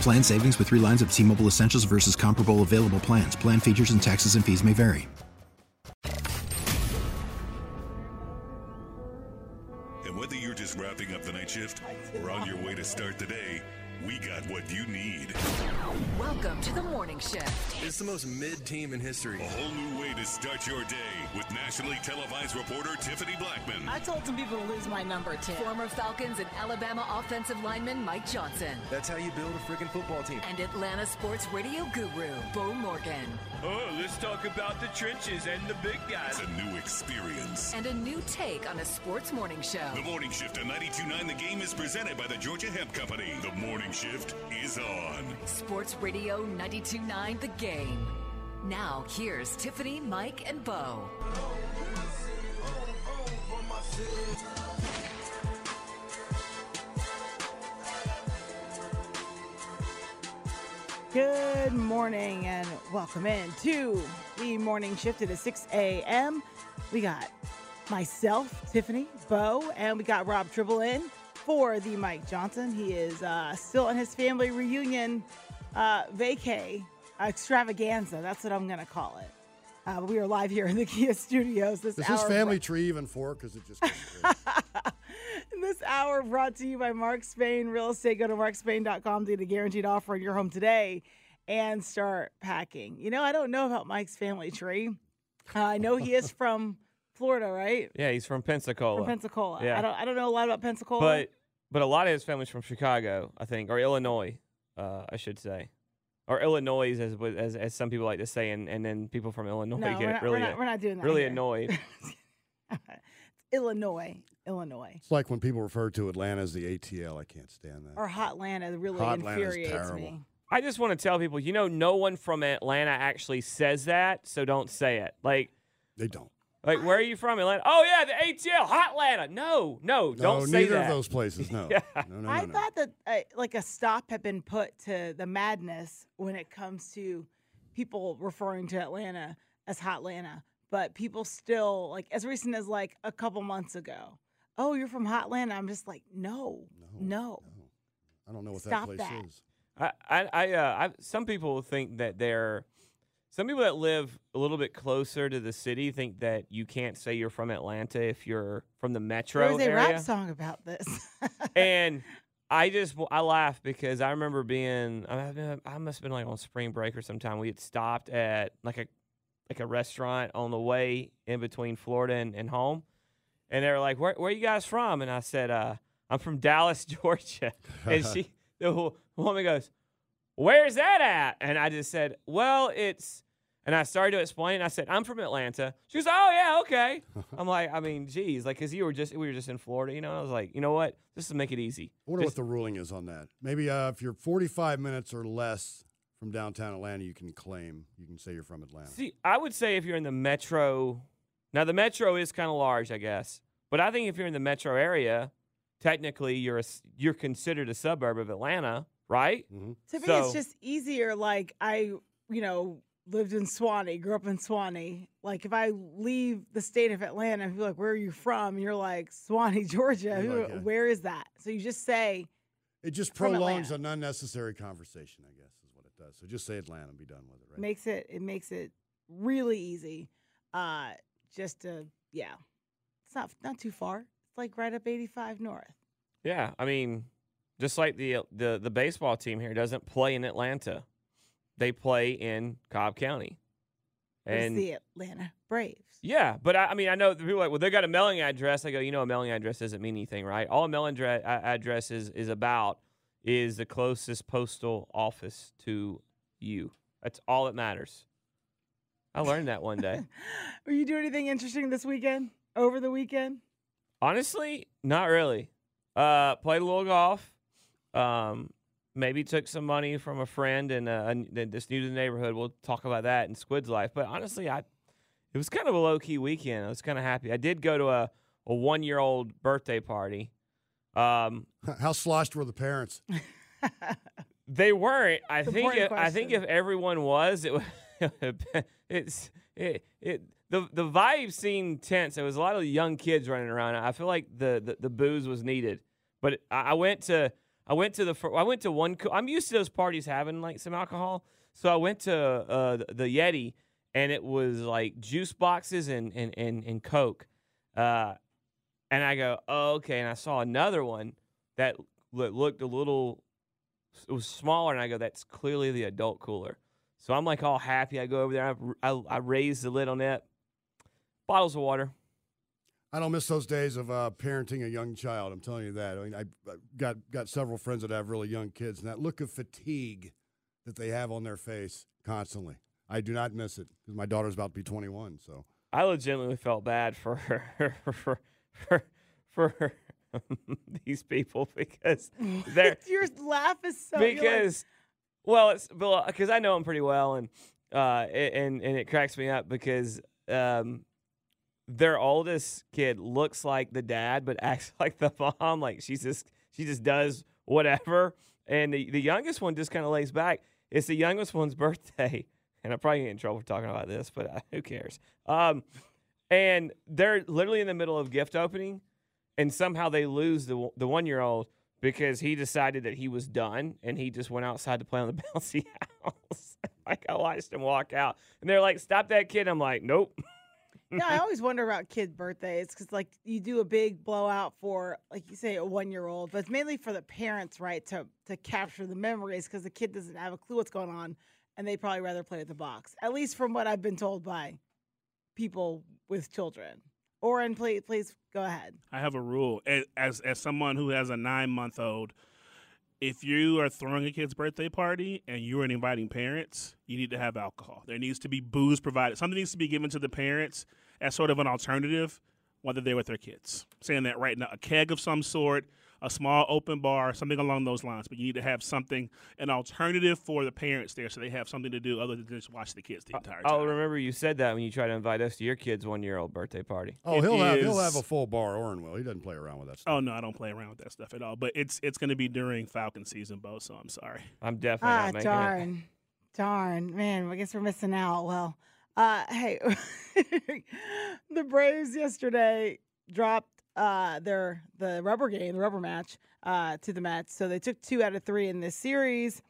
Plan savings with three lines of T Mobile Essentials versus comparable available plans. Plan features and taxes and fees may vary. And whether you're just wrapping up the night shift or on your way to start the day, we got what you need. Welcome to the morning shift. It's the most mid team in history. A whole new way to start your day with nationally televised reporter Tiffany Blackmon. I told some people to lose my number, Tim. Former Falcons and Alabama offensive lineman Mike Johnson. That's how you build a freaking football team. And Atlanta sports radio guru, Beau Morgan. Oh, let's talk about the trenches and the big guys. It's a new experience. And a new take on a sports morning show. The Morning Shift on 92.9 The Game is presented by the Georgia Hemp Company. The Morning Shift is on. Sports Radio 92.9 The Game. Now, here's Tiffany, Mike, and Beau. Good morning and welcome in to the morning shift at 6 a.m. We got myself, Tiffany, Beau, and we got Rob Tribble in for the Mike Johnson. He is uh, still in his family reunion uh, vacay extravaganza. That's what I'm going to call it. Uh, we are live here in the Kia studios this Is hour. his family tree even four? Because it just. this hour brought to you by Mark Spain Real Estate. Go to markspain.com to get a guaranteed offer on your home today and start packing. You know, I don't know about Mike's family tree. Uh, I know he is from Florida, right? Yeah, he's from Pensacola. From Pensacola. Yeah. I don't I don't know a lot about Pensacola. But but a lot of his family's from Chicago, I think, or Illinois, uh, I should say, or Illinois, as as as some people like to say, and, and then people from Illinois no, get we're not, really we're not, we're not doing that. really here. annoyed. Illinois. Illinois. It's like when people refer to Atlanta as the ATL. I can't stand that. Or Hotlanta really Hotlanta's infuriates terrible. me. I just want to tell people, you know, no one from Atlanta actually says that, so don't say it. Like They don't. Like where are you from, Atlanta? Oh yeah, the ATL, Hotlanta. No, no, No, don't say neither that. of those places. No. Yeah. No, no, no, I no. thought that uh, like a stop had been put to the madness when it comes to people referring to Atlanta as Hotlanta, but people still like as recent as like a couple months ago. Oh, you're from Hotlanta. I'm just like, no, no. I don't know what Stop that place that. is. I, I, I, uh, I, some people think that they're, some people that live a little bit closer to the city think that you can't say you're from Atlanta if you're from the metro There's a area. rap song about this. and I just, I laugh because I remember being, I, I must have been like on spring break or sometime. We had stopped at like a, like a restaurant on the way in between Florida and, and home. And they were like, where, where are you guys from? And I said, uh, I'm from Dallas, Georgia. And she, the woman goes, Where's that at? And I just said, Well, it's, and I started to explain. I said, I'm from Atlanta. She goes, Oh, yeah, okay. I'm like, I mean, geez, like, cause you were just, we were just in Florida, you know? I was like, you know what? This will make it easy. I wonder Just- what the ruling is on that. Maybe uh, if you're 45 minutes or less from downtown Atlanta, you can claim, you can say you're from Atlanta. See, I would say if you're in the metro, now the metro is kind of large, I guess. But I think if you're in the metro area, technically you're a, s- you're considered a suburb of Atlanta, right? Mm-hmm. To me, So- it's just easier. Like I, you know, lived in Suwanee, grew up in Suwanee. Like if I leave the state of Atlanta, and people are like, "Where are you from?" You're like, "Suwanee, Georgia." You're like, yeah. Where is that? So you just say, It just prolongs an unnecessary conversation, I guess, is what it does. So just say Atlanta and be done with it, right? makes it it makes it really easy. Uh, just to yeah, it's not not too far. It's like right up 85 north. Yeah, I mean, just like the the the baseball team here doesn't play in Atlanta, they play in Cobb County. It's And the Atlanta Braves. yeah, but I, I mean, I know the people are like, well, they got a mailing address. I go, you know, a mailing address doesn't mean anything, right? All a mailing address is, is about is the closest postal office to you. That's all that matters. I learned that one day. Were you doing anything interesting this weekend? Over the weekend? Honestly, not really. Uh, played a little golf. Um, maybe took some money from a friend and uh, and this new to the neighborhood. We'll talk about that in Squid's life. But honestly, I it was kind of a low key weekend. I was kind of happy. I did go to a, a one year old birthday party. Um, How sloshed were the parents? they weren't. I It's think. If, I think if everyone was, it was. it's it it the the vibe seemed tense. There was a lot of young kids running around. I feel like the the, the booze was needed. But I, I went to I went to the fir- I went to one. co- I'm used to those parties having like some alcohol. So I went to uh, the, the Yeti, and it was like juice boxes and and and, and Coke. Uh, and I go, oh, okay. And I saw another one that lo- looked a little, it was smaller. And I go, that's clearly the adult cooler. So I'm like all happy. I go over there. I, I, I raise the lid on it. Bottles of water. I don't miss those days of uh, parenting a young child. I'm telling you that. I mean, I I got got several friends that have really young kids, and that look of fatigue that they have on their face constantly. I do not miss it because my daughter's about to be 21. So I legitimately felt bad for for for, for these people because they're Your laugh is so. you're like, because well it's because i know them pretty well and uh and and it cracks me up because um their oldest kid looks like the dad but acts like the mom like she's just she just does whatever and the, the youngest one just kind of lays back it's the youngest one's birthday and i'm probably in trouble for talking about this but uh, who cares um and they're literally in the middle of gift opening and somehow they lose the the one year old because he decided that he was done and he just went outside to play on the bouncy house. like I watched him walk out, and they're like, "Stop that kid!" I'm like, "Nope." Yeah, I always wonder about kids' birthdays because, like, you do a big blowout for, like you say, a one-year-old, but it's mainly for the parents, right, to to capture the memories because the kid doesn't have a clue what's going on, and they probably rather play with the box. At least from what I've been told by people with children. Oren, please, please go ahead. I have a rule as as someone who has a nine month old. If you are throwing a kid's birthday party and you are inviting parents, you need to have alcohol. There needs to be booze provided. Something needs to be given to the parents as sort of an alternative, whether they're with their kids. saying that right now, a keg of some sort, a small open bar, something along those lines. But you need to have something, an alternative for the parents there, so they have something to do other than just watch the kids the entire time. I'll remember you said that when you tried to invite us to your kid's one year old birthday party. oh, It he'll have he'll have a full bar. Oren will. He doesn't play around with that stuff. Oh no, I don't play around with that stuff at all. But it's it's going to be during Falcon season, Beau. So I'm sorry. I'm definitely Ah, not making it. darn. Darn. Man, I guess we're missing out. Well, uh, hey, the Braves yesterday dropped uh, their the rubber game, the rubber match, uh, to the Mets. So they took two out of three in this series,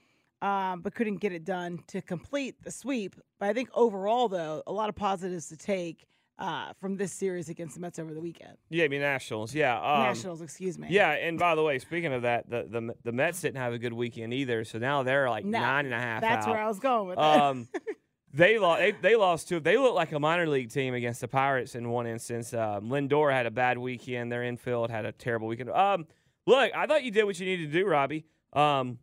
um, but couldn't get it done to complete the sweep. But I think overall, though, a lot of positives to take uh, from this series against the Mets over the weekend. Yeah, I mean Nationals. Yeah, um, Nationals, excuse me. Yeah, and by the way, speaking of that, the the the Mets didn't have a good weekend either, so now they're like No, nine and a half. That's out. where I was going with it. They lost. They, they lost two. They look like a minor league team against the Pirates in one instance. Um, Lindor had a bad weekend. Their infield had a terrible weekend. Um, look, I thought you did what you needed to do, Robbie. Um,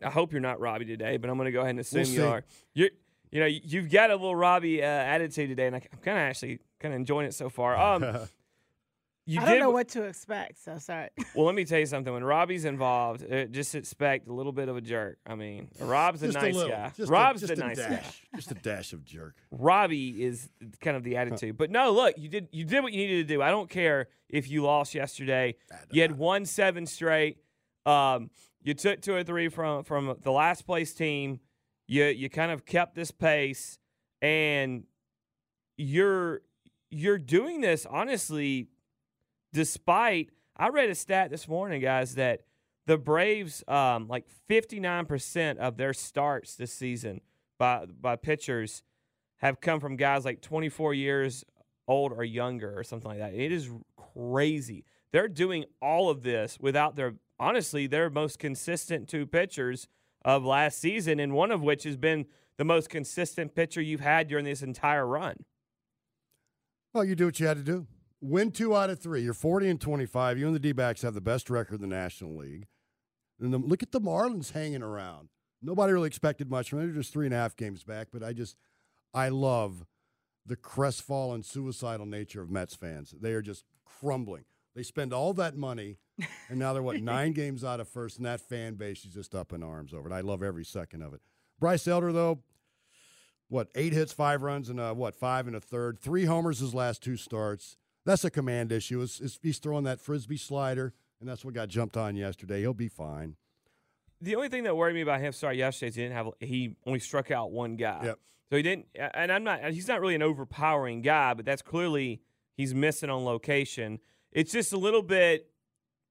I hope you're not Robbie today, but I'm going to go ahead and assume We'll you are. You're, you know, you've got a little Robbie uh, attitude today, and I, I'm kind of actually kind of enjoying it so far. Um, you I did don't know what to expect, so sorry. well, let me tell you something. When Robbie's involved, uh, just expect a little bit of a jerk. I mean, Rob's a Just nice little. guy. Just Rob's a, the just a nice guy. dash. Just a dash of jerk. Robbie is kind of the attitude. But no, look, you did you did what you needed to do. I don't care if you lost yesterday. You had won seven straight. Um, you took two or three from from the last place team. You you kind of kept this pace, and you're you're doing this honestly, despite I read a stat this morning, guys, that the Braves, um, like 59% of their starts this season by by pitchers have come from guys like 24 years old or younger or something like that. It is crazy. they're doing all of this without their honestly their most consistent two pitchers of last season, and one of which has been the most consistent pitcher you've had during this entire run. Well, you do what you had to do. Win two out of three. You're 40 and 25. You and the D backs have the best record in the National League. And the, look at the Marlins hanging around. Nobody really expected much from them. They're just three and a half games back, but I just, I love the crestfallen, suicidal nature of Mets fans. They are just crumbling. They spend all that money, and now they're, what, nine games out of first, and that fan base is just up in arms over it. I love every second of it. Bryce Elder, though, what, eight hits, five runs, and uh, what, five and a third, three homers his last two starts. That's a command issue. It's, it's, he's throwing that frisbee slider, and that's what got jumped on yesterday. He'll be fine. The only thing that worried me about him starting yesterday is he didn't have he only struck out one guy. Yep. So he didn't, and I'm not. He's not really an overpowering guy, but that's clearly he's missing on location. It's just a little bit.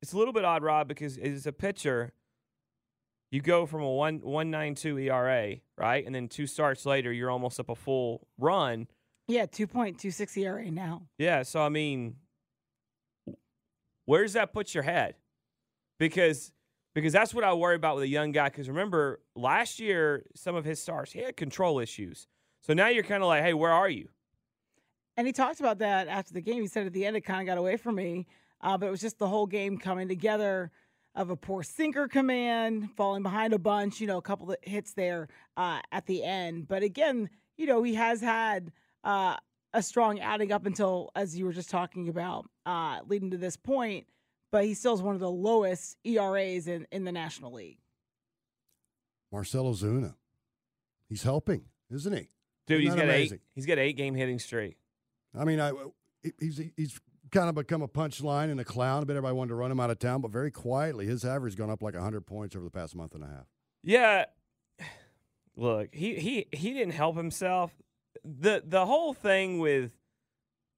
It's a little bit odd, Rob, because as a pitcher, you go from a one one nine two ERA, right, and then two starts later, you're almost up a full run. Yeah, two point two six ERA now. Yeah, so I mean, where does that put your head? Because because that's what I worry about with a young guy. Because remember, last year some of his stars he had control issues. So now you're kind of like, hey, where are you? And he talked about that after the game. He said at the end it kind of got away from me, uh, but it was just the whole game coming together of a poor sinker command, falling behind a bunch. You know, a couple of hits there uh, at the end. But again, you know, he has had. Uh, a strong adding up until, as you were just talking about, uh, leading to this point. But he still is one of the lowest ERAs in, in the National League. Marcell Ozuna, he's helping, isn't he? Dude, Isn't he's that got amazing? eight. He's got eight game hitting streak. I mean, I he's he's kind of become a punchline and a clown. A bit everybody wanted to run him out of town, but very quietly, his average has gone up like hundred points over the past month and a half. Yeah. Look, he he he didn't help himself. The the whole thing with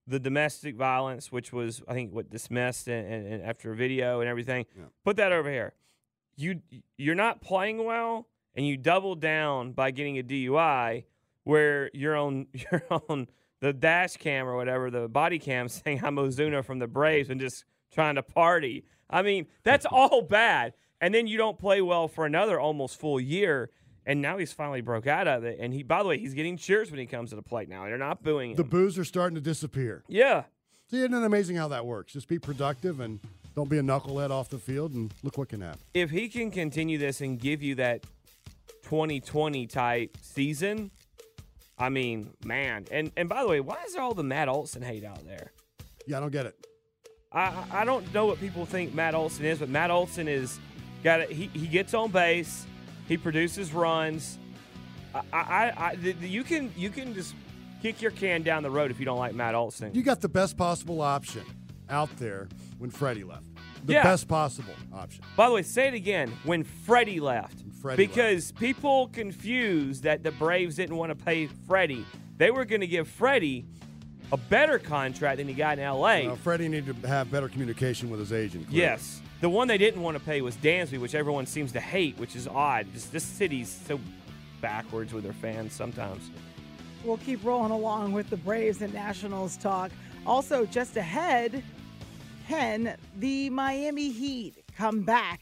the domestic violence, which was I think what dismissed and, and, and after a video and everything, put that over here. You you're not playing well, and you double down by getting a DUI where you're on you're the dash cam or whatever, the body cam saying I'm Ozuna from the Braves and just trying to party. I mean, that's all bad. And then you don't play well for another almost full year. And now he's finally broke out of it. And he, by the way, he's getting cheers when he comes to the plate now. They're not booing him. The boos are starting to disappear. yeah. See, isn't it amazing how that works? Just be productive and don't be a knucklehead off the field, and look what can happen. If he can continue this and give you that 2020 type season, I mean, man. And and by the way, why is there all the Matt Olson hate out there? Yeah, I don't get it. I I- I don't know what people think Matt Olson is, but Matt Olson is got it. He he gets on base, he produces runs. I, I, I the, the- you can you can just kick your can down the road if you don't like Matt Olson. You got the best possible option out there when Freddie left. The Yeah. best possible option. By the way, say it again. When Freddie left, When Freddie because people confused that the Braves didn't want to pay Freddie. They were going to give Freddie a better contract than he got in L.A. Uh, Freddie needed to have better communication with his agent. clearly. Yes. The one they didn't want to pay was Dansby, which everyone seems to hate, which is odd. This, city's so backwards with their fans sometimes. We'll keep rolling along with the Braves and Nationals talk. Also, just ahead, can the Miami Heat come back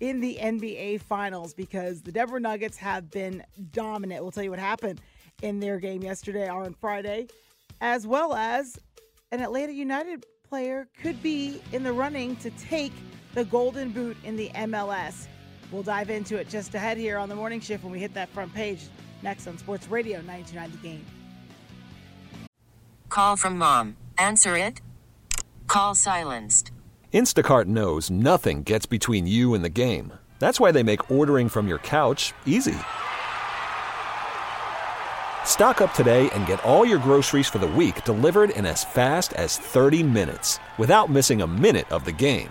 in the NBA Finals? Because the Denver Nuggets have been dominant. We'll tell you what happened in their game yesterday on Friday, as well as an Atlanta United player could be in the running to take the Golden Boot in the MLS. We'll dive into it just ahead here on the morning shift when we hit that front page next on Sports Radio 929 The Game. Call from mom. Answer it. Call silenced. Instacart knows nothing gets between you and the game. That's why they make ordering from your couch easy. Stock up today and get all your groceries for the week delivered in as fast as 30 minutes without missing a minute of the game.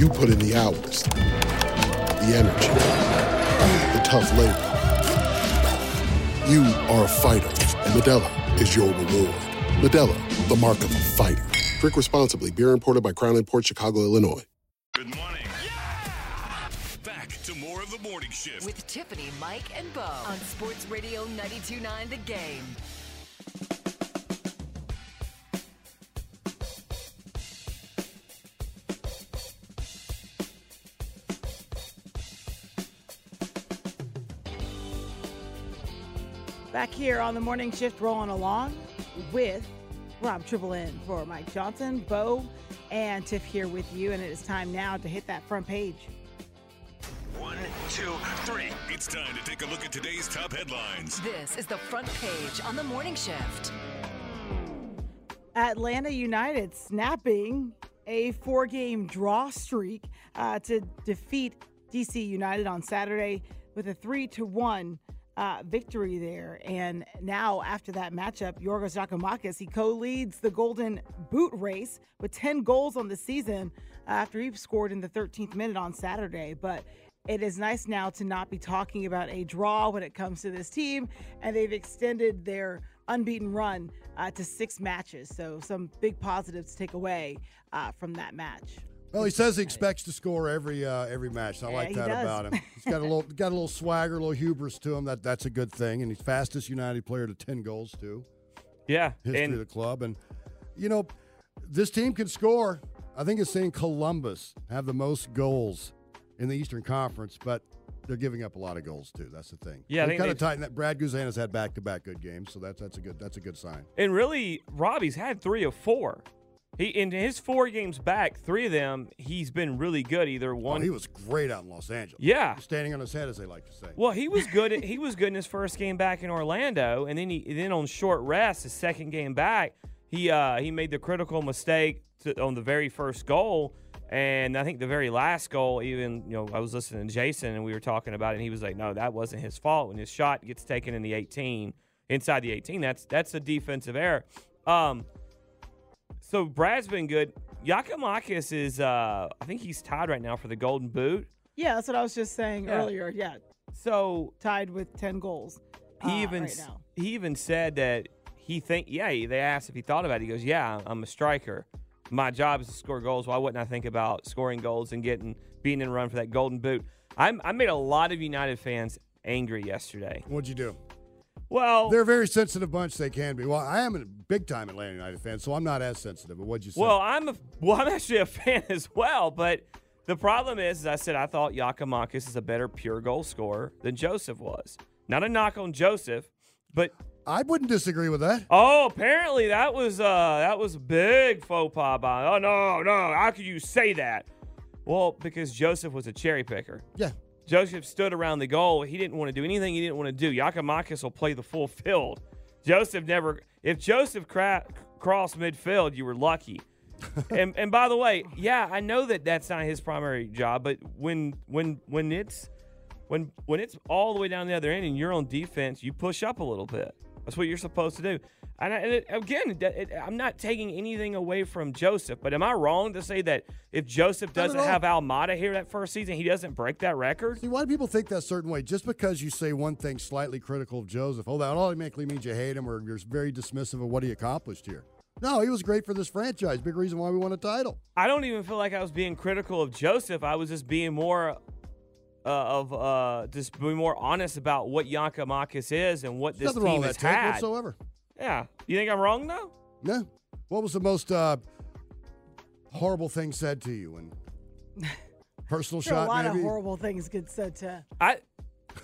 You put in the hours, the energy, the tough labor. You are a fighter, and Modelo is your reward. Modelo, the mark of a fighter. Drink responsibly. Beer imported by Crown Port Chicago, Illinois. Good morning. Back to more of the morning shift. With Tiffany, Mike, and Beau on Sports Radio 929 The Game. Back here on the morning shift, rolling along with Rob Tribble in for Mike Johnson, Beau, and Tiff here with you. And it is time now to hit that front page. One, two, three. It's time to take a look at today's top headlines. This is the front page on the morning shift. Atlanta United snapping a four game draw streak uh, to defeat DC United on Saturday with a 3 to 1 uh, victory there. And now, after that matchup, Giorgos Giakoumakis, he co leads the Golden Boot race with 10 goals on the season uh, after he scored in the 13th minute on Saturday. But it is nice now to not be talking about a draw when it comes to this team, and they've extended their unbeaten run uh, to six matches. So, some big positives to take away uh, from that match. Well, he says he expects to score every uh, every match. I Yeah, like that about him. He's got a little got a little swagger, a little hubris to him. That that's a good thing. And he's fastest United player to ten goals too. Yeah, history and- of the club. And you know, this team can score. I think it's saying Columbus have the most goals in the Eastern Conference, but they're giving up a lot of goals too. That's the thing. Yeah, I they think kind of they've- that. Brad Guzan has had back to back good games, so that's that's a good that's a good sign. And really, Robbie's had three of four. He in his four games back, three of them he's been really good. Either Oh, one, he was great out in Los Angeles. Yeah. standing on his head, as they like to say. Well, he was good. He was good in his first game back in Orlando, and then he then on short rest, his second game back, he uh, he made the critical mistake to, on the very first goal, and I think the very last goal, even you know, I was listening to Jason and we were talking about it, and he was like, "No, that wasn't his fault." When his shot gets taken in the 18, inside the 18, that's that's a defensive error. Um, so Brad's been good. Giakoumakis is, uh, I think he's tied right now for the Golden Boot. Yeah, that's what I was just saying Yeah. earlier. Yeah. So tied with 10 goals. He uh, even right now. he even said that he think yeah. They asked if he thought about it. He goes, "Yeah, I'm a striker. My job is to score goals. Why wouldn't I think about scoring goals and getting being in run for that golden boot?" I'm, I made a lot of United fans angry yesterday. What'd you do? Well, they're a very sensitive bunch. They can be. Well, I am a big time Atlanta United fan, so I'm not as sensitive. But what'd you say? Well, I'm a well, I'm actually a fan as well, but the problem is, as I said I thought Giakoumakis is a better pure goal scorer than Josef was. Not a knock on Josef, but I wouldn't disagree with that. Oh, apparently that was uh that was big faux pas by. Oh no, no, how could you say that? Well, because Josef was a cherry picker. Yeah. Josef stood around the goal. He didn't want to do anything he didn't want to do. Giakoumakis will play the full field. Josef never. If Josef cra- crossed midfield, you were lucky. and and by the way, yeah, I know that that's not his primary job, but when when when it's when when it's all the way down the other end and you're on defense, you push up a little bit. That's what you're supposed to do. And, I, and it, again, it, it, I'm not taking anything away from Josef, but am I wrong to say that if Josef doesn't have Almada here that first season, he doesn't break that record? See, why do people think that certain way? Just because you say one thing slightly critical of Josef, oh, that automatically means you hate him or you're very dismissive of what he accomplished here. No, he was great for this franchise. Big reason why we won a title. I don't even feel like I was being critical of Josef. I was just being more uh, of uh, just being more honest about what Giakoumakis is and what There's this nothing wrong team with has that had. whatsoever. Yeah, you think I'm wrong though? No. What was the most uh, horrible thing said to you? And personal Sure, a shot, lot maybe. of horrible things get said to. I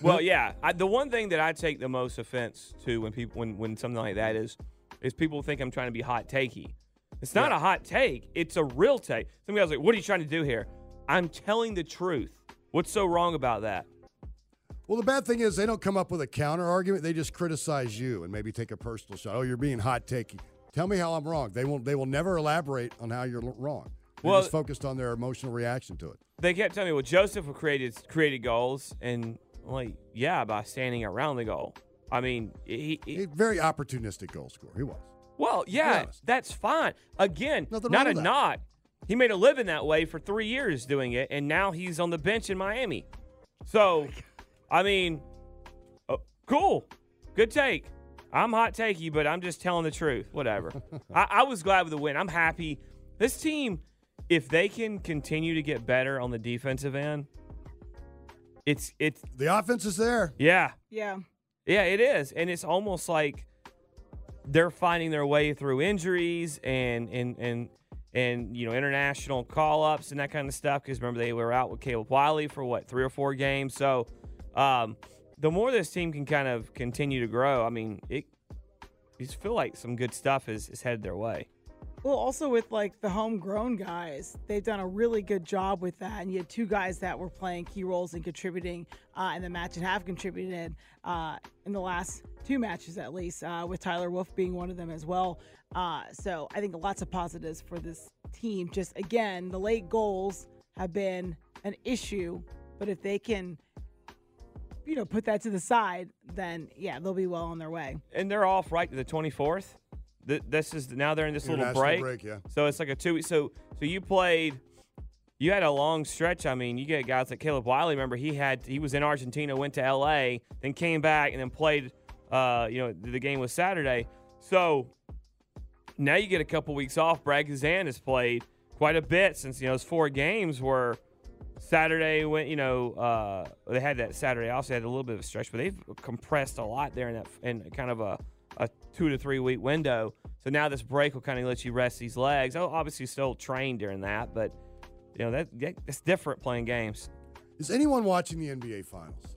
well, yeah. I, the one thing that I take the most offense to when people when when something like that is is people think I'm trying to be hot takey. It's not a hot take. It's a real take. Some guys like, "What are you trying to do here?" I'm telling the truth. What's so wrong about that? Well, the bad thing is they don't come up with a counter argument. They just criticize you and maybe take a personal shot. Oh, you're being hot takey. Tell me how I'm wrong. They won't. They will never elaborate on how you're wrong. They're Well- just focused on their emotional reaction to it. They kept telling me, well, Josef created created goals, and I'm like, yeah, by standing around the goal. I mean, he, he very opportunistic goal scorer. He was. well, yeah, that's fine. Again, Nothing not wrong a that. knock. He made a living that way for three years doing it, and now he's on the bench in Miami. So, oh I mean, uh, cool, good take. I'm hot takey, but I'm just telling the truth. Whatever. I, I was glad with the win. I'm happy. This team, if they can continue to get better on the defensive end, it's it's The offense is there. yeah, Yeah. yeah, it is, and it's almost like they're finding their way through injuries and and and and you know international call ups and that kind of stuff. Because remember they were out with Caleb Wiley for what three or four games. So um, the more this team can kind of continue to grow, I mean, it you just feel like some good stuff is is headed their way. Well, also with like the homegrown guys, they've done a really good job with that. And you had two guys that were playing key roles and contributing uh, in the match and have contributed uh, in the last two matches at least, uh, with Tyler Wolff being one of them as well. Uh, so I think lots of positives for this team. Just again, the late goals have been an issue, but if they can, you know, put that to the side, then yeah, they'll be well on their way. and they're off right to the 24th. Th- This is now they're in this little break. break, yeah. So it's like a two week. So so you played. You had a long stretch. I mean, you get guys like Caleb Wiley. Remember, he had he was in Argentina, went to L.A., then came back and then played. Uh, you know, the game was Saturday. So now you get a couple weeks off. Brad Guzan has played quite a bit since you know those four games were Saturday went, you know, uh, they had that Saturday also had a little bit of a stretch, but they've compressed a lot there in that in kind of a, a two to three week window. So now this break will kind of let you rest these legs. Oh, obviously still train during that, but you know that that- it's different playing games. Is anyone watching the NBA Finals?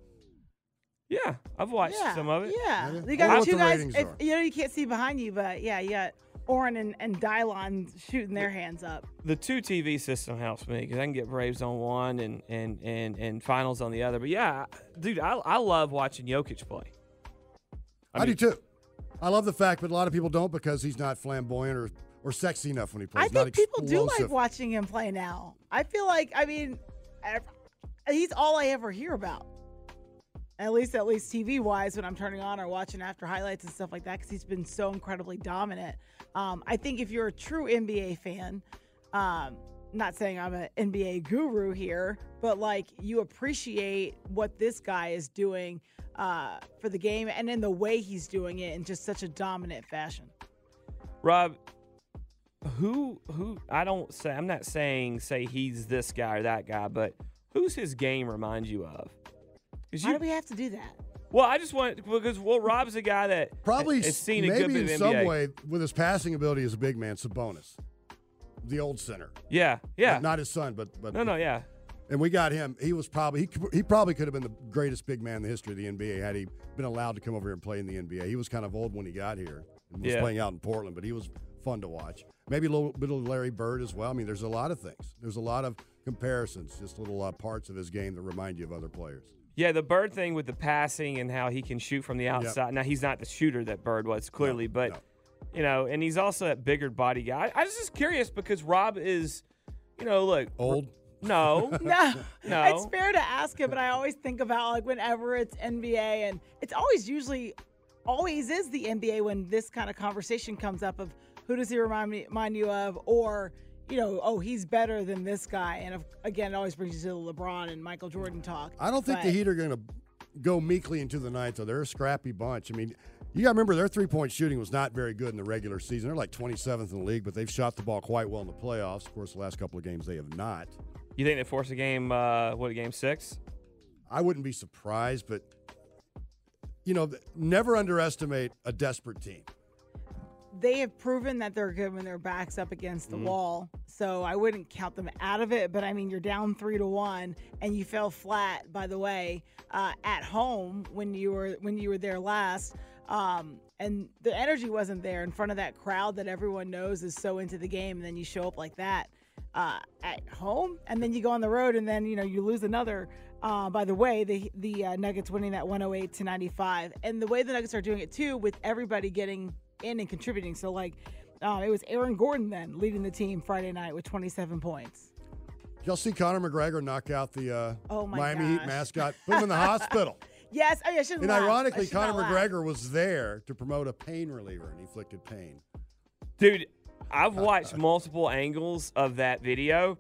Yeah, I've watched yeah, some of it. Yeah, Yeah. you got what two the guys. If, you know, you can't see behind you, but yeah, you got Oren and, and Dylon shooting their hands up. The two TV system helps me because I can get Braves on one and and and and finals on the other. But yeah, dude, I I love watching Jokic play. I, do too. I love the fact, but a lot of people don't because he's not flamboyant or, or sexy enough when he plays. I not think people do like watching him play now. I feel like, I mean, he's all I ever hear about. At least, at least TV wise, when I'm turning on or watching after highlights and stuff like that, because he's been so incredibly dominant. Um, I think if you're a true NBA fan, um, not saying I'm an NBA guru here, but like you appreciate what this guy is doing uh, for the game and in the way he's doing it in just such a dominant fashion. Rob, who who I don't say I'm not saying say he's this guy or that guy, but who's his game remind you of? 'Cause Why you- do we have to do that? well, I just want because well, Rob's a guy that Probably has s- seen a maybe good bit in of some NBA. way with his passing ability as a big man, Sabonis, the old center. Yeah, yeah. Not his son, but but No, no, yeah. And we got him. He was probably he, he probably could have been the greatest big man in the history of the NBA had he been allowed to come over here and play in the NBA. He was kind of old when he got here and was Yeah. playing out in Portland, but he was fun to watch. Maybe a little bit of Larry Bird as well. I mean, there's a lot of things. There's a lot of comparisons, just little uh, parts of his game that remind you of other players. Yeah, the Bird thing with the passing and how he can shoot from the outside. Now he's not the shooter that Bird was clearly, but you know, and he's also that bigger body guy. I was just curious because Rob is, you know, look old. No, No, No. It's fair to ask it, but I always think about like whenever it's NBA, and it's always usually, always is the NBA when this kind of conversation comes up of who does he remind me remind you of, or you know, oh he's better than this guy, and of, again, it always brings you to the LeBron and Michael Jordan talk. I don't think But- the Heat are going to go meekly into the ninth, though. They're a scrappy bunch. I mean, you got to remember their three point shooting was not very good in the regular season. They're like 27th in the league, but they've shot the ball quite well in the playoffs. Of course, the last couple of games they have not. You think they force a game? Uh, what a game six? I wouldn't be surprised, but you know, never underestimate a desperate team. They have proven that they're good when their backs up against the Mhm. wall. So I wouldn't count them out of it. But I mean, you're down three to one, and you fell flat. By the way, uh, at home when you were when you were there last, um, and the energy wasn't there in front of that crowd that everyone knows is so into the game. And then you show up like that. uh, at home, and then you go on the road, and then you know you lose another. Uh, by the way, the the uh, Nuggets winning that 108 to 95, and the way the Nuggets are doing it too, with everybody getting in and contributing. So like, uh, it was Aaron Gordon then leading the team Friday night with 27 points. Y'all see Conor McGregor knock out the uh, Oh, my Miami Heat mascot? Put him in the hospital. Yes, I, mean, I shouldn't. And laugh. I ironically, should not Conor laugh. McGregor was there to promote a pain reliever and he inflicted pain. Dude, I've watched multiple angles of that video,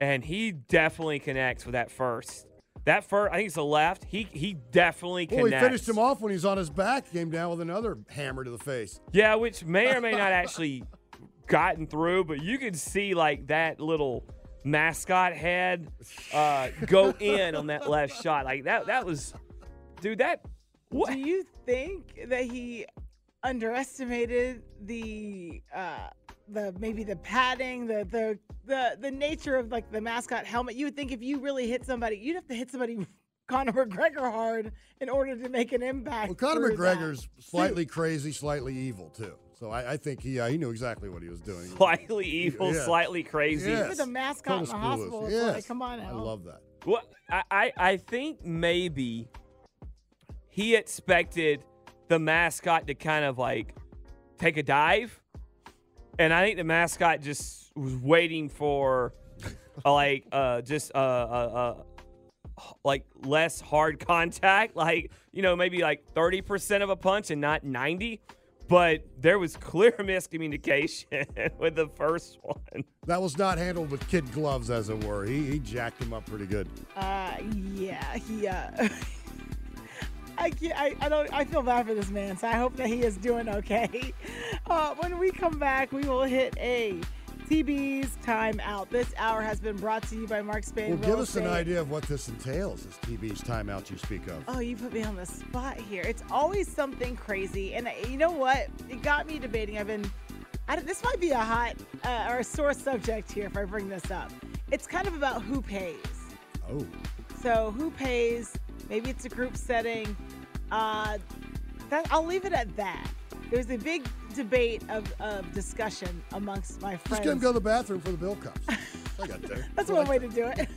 and he definitely connects with that first. That first, I think it's the left. He he definitely Well, connects. he finished him off when he's on his back, came down with another hammer to the face. Yeah, which may or may not actually gotten through, but you could see like that little mascot head uh, go in on that left shot. Like that that was dude, that What? Do you think that he underestimated the uh the maybe the padding, the the the the nature of like the mascot helmet? You would think if you really hit somebody, you'd have to hit somebody Conor McGregor hard in order to make an impact. Well, Conor through that. McGregor's slightly crazy, slightly evil too. So I, I think he uh, he knew exactly what he was doing. slightly evil, Yeah. slightly crazy. Yes. With a mascot in the hospital, Yes. like, come on I now. love that. Well, I, I, I think maybe he expected the mascot to kind of like take a dive. And I think the mascot just was waiting for uh, like uh just uh, uh uh like less hard contact, like you know, maybe like 30% of a punch and not 90. But there was clear miscommunication with the first one. That was not handled with kid gloves, as it were. He, he jacked him up pretty good. Uh, yeah, he. I can't. I, I don't. I feel bad for this man, so I hope that he is doing okay. Uh, when we come back, we will hit a TB's timeout. This hour has been brought to you by Mark Spain. Well, Real give us an idea of what this entails, this TB's timeout you speak of. Oh, you put me on the spot here. It's always something crazy, and uh, you know what? It got me debating. I've been. This might be a hot uh, or a sore subject here if I bring this up. It's kind of about who pays. Oh. So who pays? Maybe it's a group setting. Uh, that I'll leave it at that. There's a big debate of, of discussion amongst my friends. Just get him go to the bathroom for the bill comes. I got there. That's one way to do it.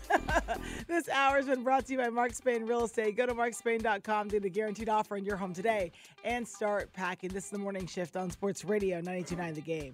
this hour has been brought to you by Mark Spain Real Estate. Go to markspain.com, do the guaranteed offer in your home today, and start packing. This is the morning shift on Sports Radio 929 The Game.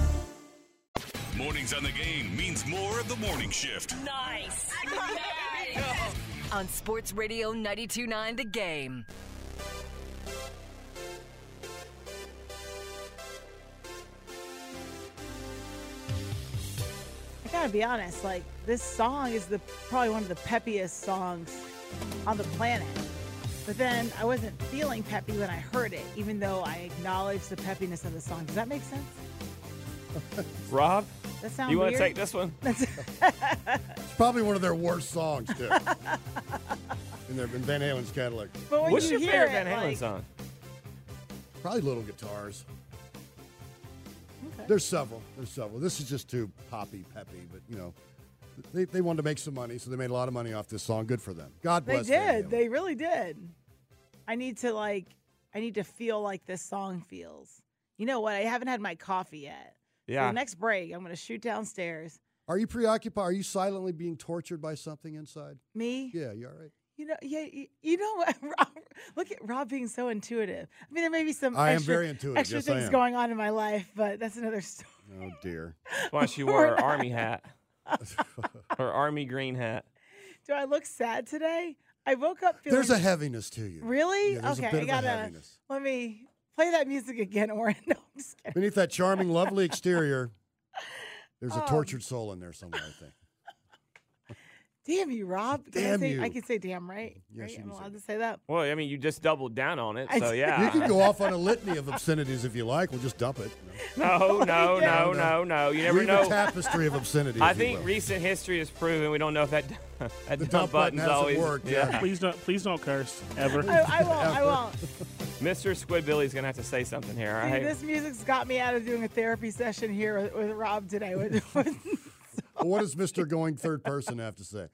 Mornings on the game means more of the morning shift. Nice. on Sports Radio 929 The Game. I gotta be honest, like this song is the probably one of the peppiest songs on the planet. But then I wasn't feeling peppy when I heard it, even though I acknowledged the peppiness of the song. Does that make sense? Rob, That sound you want to take this one? It's probably one of their worst songs, too. in, their, in Van Halen's catalog. But when What's you your hear favorite it, Van Halen like- song? Probably little guitars. Okay. There's several. There's several. This is just too poppy, peppy, but you know, they, they wanted to make some money, so they made a lot of money off this song. Good for them. God They bless Van did. Halen. They really did. I need to like I need to feel like this song feels. You know what? I haven't had my coffee yet. So Yeah. the next break, I'm gonna shoot downstairs. Are you preoccupied? Are you silently being tortured by something inside? Me? Yeah, you all right? You know, yeah, you, you know what? Rob, look at Rob being so intuitive. I mean, there may be some I am extra, very intuitive. extra Yes, I things am. going on in my life, but that's another story. Oh dear. That's why she wore her army hat. her army green hat. Do I look sad today? I woke up feeling. There's a heaviness to you. Really? Yeah, there's a okay, bit I of a gotta. heaviness. Let me play that music again, Oren. No, I'm just kidding. Beneath that charming, lovely exterior, there's a Um, tortured soul in there somewhere. I think. Damn you, Rob. Can I, Damn say, you. I can say damn, right? Yes, right? you I'm can say allowed to say that. Well, I mean, you just doubled down on it, so yeah. You can go off on a litany of obscenities if you like. We'll just dump it. No, no, Yeah. no, no, no. You never Weave know. a tapestry of obscenity. I think recent history has proven we don't know if that that The dump, dump button button's hasn't always worked, yeah. Please don't, please don't curse ever. I, I won't. I won't. Mr. Squidbilly's gonna have to say something here. All See, right. this music's got me out of doing a therapy session here with, with Rob today. With, with, Well, what does Mr. Going Third Person have to say?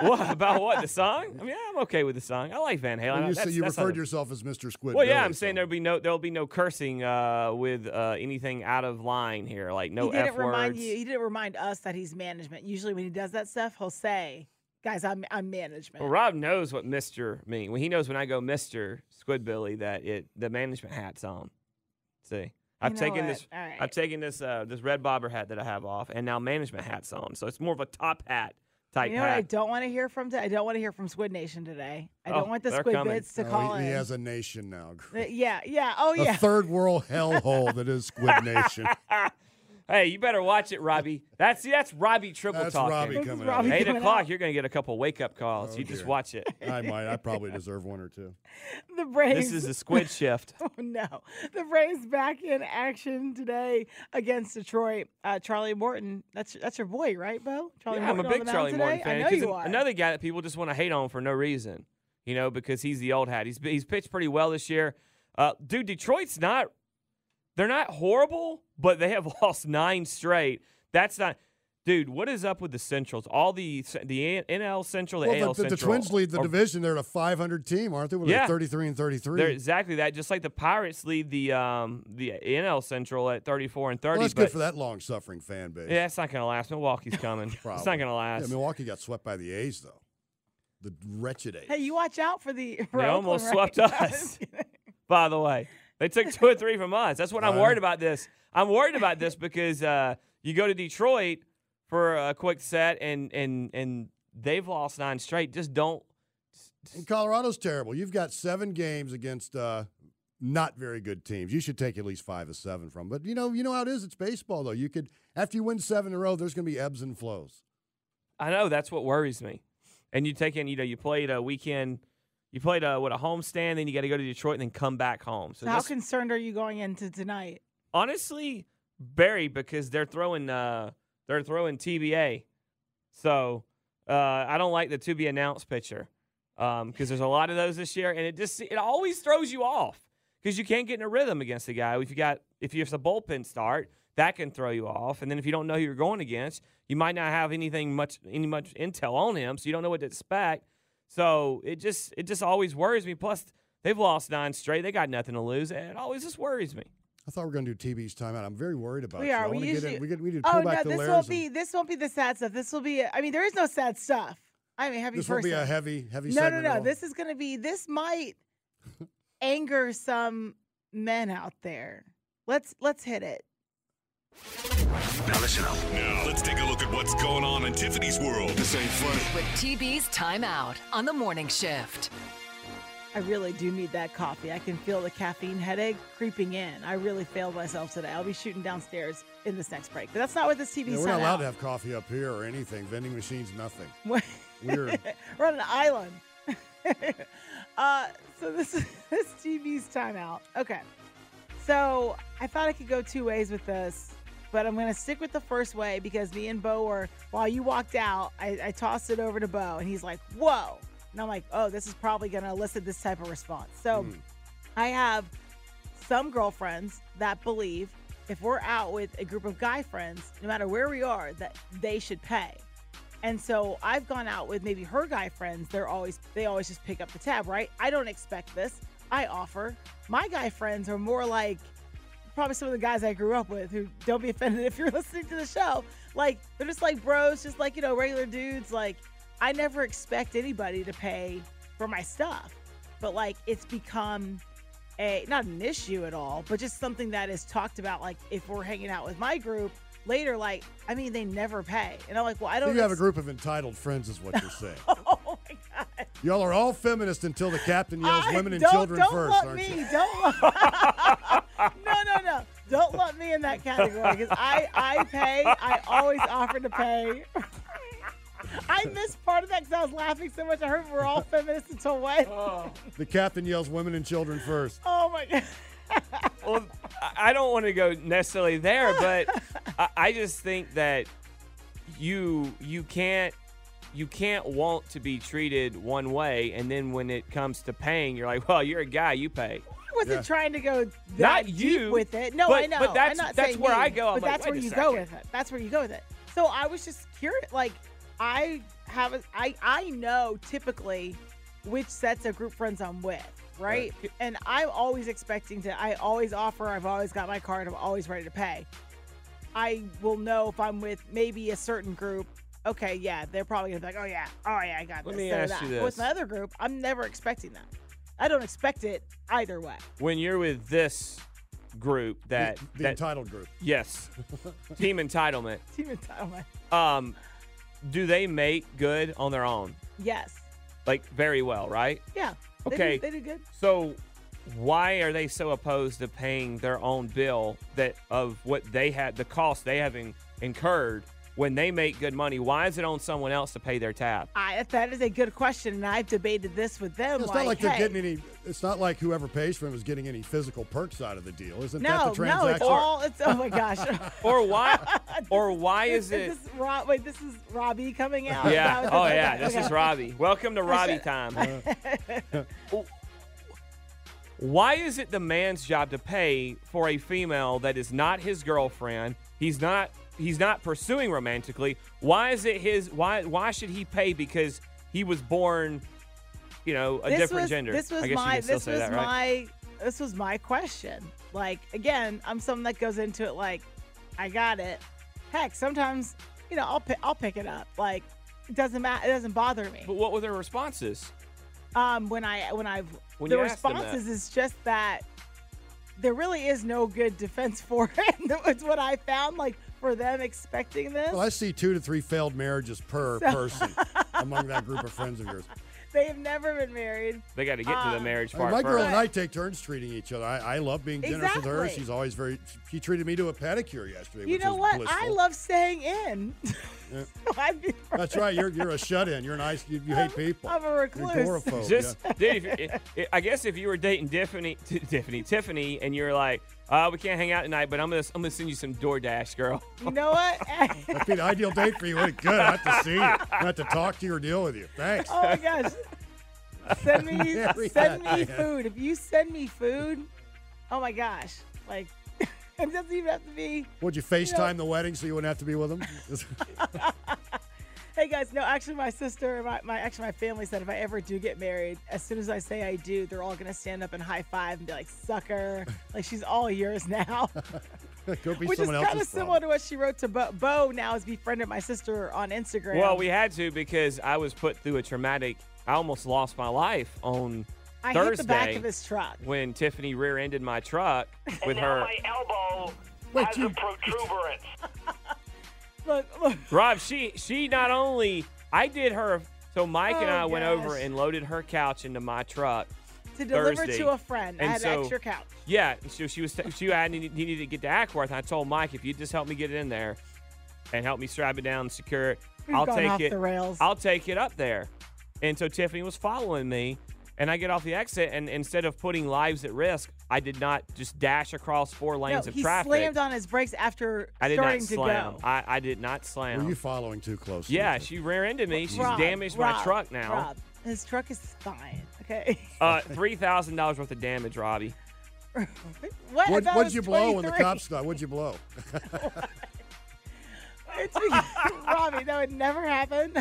what about what the song? I mean, I'm okay with the song. I like Van Halen. Well, you That's- said you that's referred yourself as Mr. Squid. Well, yeah, Billy, I'm saying there'll be no there'll be no cursing uh, with uh, anything out of line here, like no he didn't f remind words. you. He didn't remind us that he's management. Usually, when he does that stuff, he'll say, "Guys, I'm I'm management." Well, Rob knows what Mister mean. Well, he knows when I go Mister Squidbilly that it the management hat's on. See, I've know taken what? this. All right. I've taken this uh, this red bobber hat that I have off, and now management hat's on. So it's more of a top hat type You know what I don't want to hear from today? I don't want to hear from Squid Nation today. I don't Oh, want the Squid coming. Bits to Oh, call he, in. he has a nation now. Uh, yeah, yeah. Oh, A yeah. third world hellhole that is Squid Nation. Hey, you better watch it, Robbie. That's see, that's Robbie Tribble That's talking. Robbie This is coming Robbie out. Eight coming o'clock, out. you're gonna get a couple wake up calls. Oh, you just watch it. I might. I probably deserve one or two. the Braves. This is a squid shift. Oh no! The Braves back in action today against Detroit. Uh, Charlie Morton, that's that's your boy, right, Beau? Charlie yeah, I'm a Morton big Charlie mound Morton today? fan. I know you are. Another guy that people just want to hate on for no reason, you know, because he's the old hat. He's he's pitched pretty well this year. Uh, dude, Detroit's not. They're not horrible, but they have lost nine straight. That's not. Dude, what is up with the Centrals? All the the NL Central, the Well, AL the, the, the Twins lead the are- division. They're a 500 team, aren't they? Well, Yeah. 33 and 33. They're exactly that. Just like the Pirates lead the um the NL Central at 34 and 30. well, that's but good for that long-suffering fan base. Yeah, it's not gonna last. Milwaukee's coming. it's not gonna last. Yeah, Milwaukee got swept by the A's, though. The wretched A's. Hey, you watch out for the. for They Oakland, almost right? swept us. By the way, they took two or three from us. That's what I'm worried about. This I'm worried about this because uh, you go to Detroit for a quick set and and and they've lost nine straight. Just don't. And Colorado's terrible. You've got seven games against uh, not very good teams. You should take at least five or seven from. But you know, you know how it is. It's baseball, though. You could after you win seven in a row, there's going to be ebbs and flows. I know that's what worries me. And you take in, you know, you played a weekend. You played a what a homestand, then you got to go to Detroit and then come back home. So So how just- concerned are you going into tonight? honestly, Barry, because they're throwing uh they're throwing TBA, so uh, I don't like the to be announced pitcher because there's a lot of those this year, and it just it always throws you off because you can't get in a rhythm against the guy. If you got if you have a bullpen start, that can throw you off, and then if you don't know who you're going against, you might not have anything much any much intel on him, so you don't know what to expect. So it just it just always worries me. Plus, they've lost nine straight; they got nothing to lose. And It always just worries me. I thought we were going to do TB's timeout. I'm very worried about it. We you. are. I We usually. get in. We, get, we oh, need to oh pull no, back the this won't be. This won't be the sad stuff. This will be. I mean, there is no sad stuff. I mean, heavy this person. will be a heavy, heavy. no, no, segment at no. all. This is going to be. This might anger some men out there. Let's let's hit it. Now listen up. Now let's take a look at what's going on in Tiffany's world. This ain't funny. With TB's timeout on the morning shift. I really do need that coffee. I can feel the caffeine headache creeping in. I really failed myself today. I'll be shooting downstairs in this next break. But that's not what this TB's Yeah, we're not time allowed out. to have coffee up here or anything. Vending machines, nothing. Weird. We're on an island. uh, so this is this TB's timeout. Okay. So I thought I could go two ways with this, but I'm going to stick with the first way because me and Beau were, while you walked out, I, I tossed it over to Beau and he's like, whoa. And I'm like, oh, this is probably going to elicit this type of response. So hmm. I have some girlfriends that believe if we're out with a group of guy friends, no matter where we are, that they should pay. And so I've gone out with maybe her guy friends. They're always they always just pick up the tab, right? I don't expect this. I offer. My guy friends are more like probably some of the guys I grew up with who don't be offended if you're listening to the show. Like they're just like bros, just like you know regular dudes. Like I never expect anybody to pay for my stuff, but like it's become a not an issue at all, but just something that is talked about. Like if we're hanging out with my group later, like I mean they never pay, and I'm like, well I don't. you have a group of entitled friends, is what you're saying. oh my god. Y'all are all feminist until the captain yells I- women and don't- children don't first, lump aren't me, you? Don't lump- no, no, no. Don't lump me in that category because I, I pay. I always offer to pay. I missed part of that because I was laughing so much. I heard we're all feminists until when? Oh. The captain yells women and children first. Oh my god. well, I- I don't want to go necessarily there, but I, I just think that you you can't you can't want to be treated one way, and then when it comes to paying, you're like, well, you're a guy, you pay. I wasn't Yeah. trying to go that Not deep you, with it. No, but- I know. but that's- I'm not that's saying where me, I go. I'm but like, that's where you second. go with it. That's where you go with it. So I was just curious. Like, I have a, I I know typically which sets of group friends I'm with, right? And I'm always expecting to. I always offer. I've always got my card. I'm always ready to pay. I will know if I'm with maybe a certain group. Okay, yeah, they're probably gonna be like, oh yeah, oh yeah, I got Let this. me ask that. you But With this. my other group, I'm never expecting that. I don't expect it either way. When you're with this group that the that, entitled group. yes, team entitlement. Team entitlement. Um, do they make good on their own? Yes. Like very well, right? Yeah. They Okay. did, they did good. So why are they so opposed to paying their own bill that of what they had the cost they have in, incurred when they make good money? Why is it on someone else to pay their tab? I, that is a good question, and I've debated this with them. It's like, not like they're hey, getting any. It's not like whoever pays for him is getting any physical perks out of the deal, isn't that No, the transaction? no, it's all. It's oh my gosh. or why? Or why is it? Is this Rob, wait, this is Robbie coming out. Yeah. Oh that Oh yeah. okay, This okay. is Robbie. Welcome to Robbie time. Why is it the man's job to pay for a female that is not his girlfriend? He's not he's not pursuing romantically. Why is it his why why should he pay because he was born, you know, a This different was, gender? This was my. you can still This was that, right? my. This was my question. Like again, I'm someone that goes into it like, I got it. Heck, sometimes you know I'll pick, I'll pick it up. Like it doesn't matter. It doesn't bother me. But what were their responses? Um, when I when I've When the you asked them that. responses is just that there really is no good defense for it. That's what I found. Like for them expecting this, Well, I see two to three failed marriages per So- person among that group of friends of yours. They have never been married. They got to get to the Um, marriage I mean, part my girl first. and I take turns treating each other. I, I love being generous with her. She's always very. She treated me to a pedicure yesterday. You which know was what? blissful. I love staying in. Yeah. I'd That's right. You're you're a shut in. You're nice. You, you hate people. I'm a recluse. You're recluse. agoraphobe, Just, yeah. dude, if you- I- I guess if you were dating Tiffany, T- Tiffany, Tiffany, and you're like, uh, we can't hang out tonight, but I'm gonna, I'm gonna send you some DoorDash, girl. You know what? That'd be the ideal date for you. Wouldn't? Good. I have to see you. I have to talk to you or deal with you. Thanks. oh my gosh. Send me send me food. If you send me food, oh my gosh. Like it doesn't even have to be Would you FaceTime the wedding so you wouldn't have to be with them? Hey guys, no, actually my sister my, my actually my family said if I ever do get married, as soon as I say I do, they're all gonna stand up and high five and be like, sucker. like she's all yours now. Could be Which is kind of else's similar to what she wrote to Beau. Beau now has befriended my sister on Instagram. Well, we had to because I was put through a traumatic. I almost lost my life on I Thursday hit the back of his truck. when Tiffany rear-ended my truck with her. elbow Wait, has you- a protuberance. Look, look. Rob, she she not only I did her. So Mike and Oh, I went over and loaded her couch into my truck. To deliver Thursday. to a friend. I And had so- extra couch. Yeah, so she was she had needed, needed to get to Acworth. And I told Mike if you just help me get it in there and help me strap it down and secure it, We've I'll take off it. the rails. I'll take it up there. And so Tiffany was following me, and I get off the exit, and instead of putting lives at risk, I did not just dash across four lanes no, of traffic. he slammed on his brakes after I did starting not to slam. go. I, I did not slam. Were you following too closely? yeah, she rear ended me. She's Rob, damaged my truck now. Rob, his truck is fine. Okay. Uh, three thousand dollars worth of damage, Robbie. what? What, I what'd you blow when the cops got? What'd you blow? It's because, Robbie, that would never happen.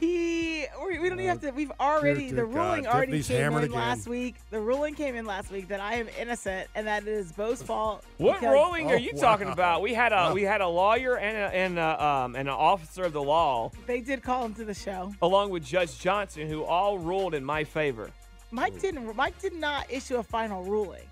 He, we, we don't even have to. We've already dear the ruling God, already Tiffany's came in hammered again. last week. The ruling came in last week that I am innocent and that it is Beau's fault. What because- ruling are Oh, you talking wow. about? We had a Wow. we had a lawyer and a, and a, um and an officer of the law, They did call him to the show. along with Judge Johnson, who all ruled in my favor. Mike didn't. Mike did not issue a final ruling,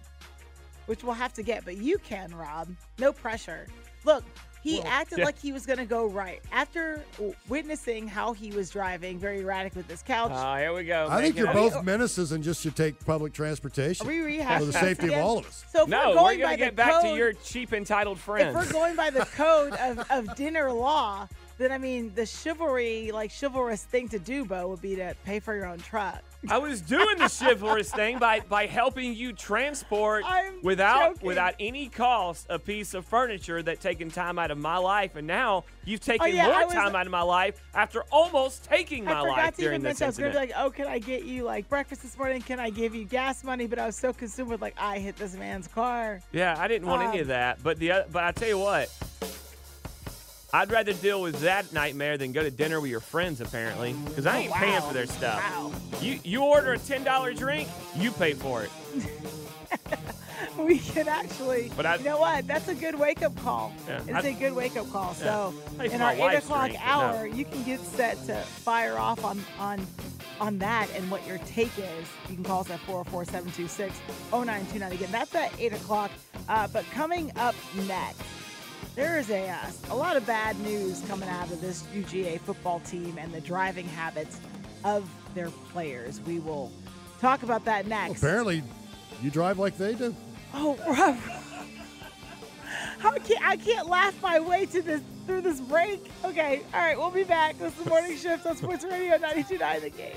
which we'll have to get. But you can, Rob. No pressure. Look, he Well, acted yeah. like he was going to go right after witnessing how he was driving, very erratic with his couch. Oh, here we go. I think you're it- both menaces and just should take public transportation Are we for the safety of all of us. So if No, we're we're going by get the back code, to your cheap entitled friends. if we're going by the code of, of dinner law, then I mean the chivalry, like chivalrous thing to do, Beau, would be to pay for your own truck. I was doing the chivalrous thing by by helping you transport I'm without joking. without any cost a piece of furniture that taken time out of my life, and now you've taken yeah, more was- time out of my life after almost taking I my life to during even this mention I was going to incident. be like, oh, can I get you like breakfast this morning? Can I give you gas money? But I was so consumed with like, I hit this man's car. Yeah, I didn't want any Um, of that. But the but I tell you what, I'd rather deal with that nightmare than go to dinner with your friends. Apparently, because I Oh, ain't paying for their stuff. Wow. You you order a ten dollar drink, you pay for it. We can actually, But I- you know what? That's a good wake up call. Yeah, it's I- a good wake up call. So in our eight o'clock drink, but no. hour, you can get set to fire off on on on that and what your take is. You can call us at 404-726-0929 again. That's at eight o'clock. Uh, but coming up next. There is a, uh, a lot of bad news coming out of this UGA football team and the driving habits of their players. We will talk about that next. Apparently, you drive like they do. Oh. How I can't I can't laugh my way to this through this break. Okay, all right, we'll be back. This is the morning shift on Sports Radio 92.9 The Game.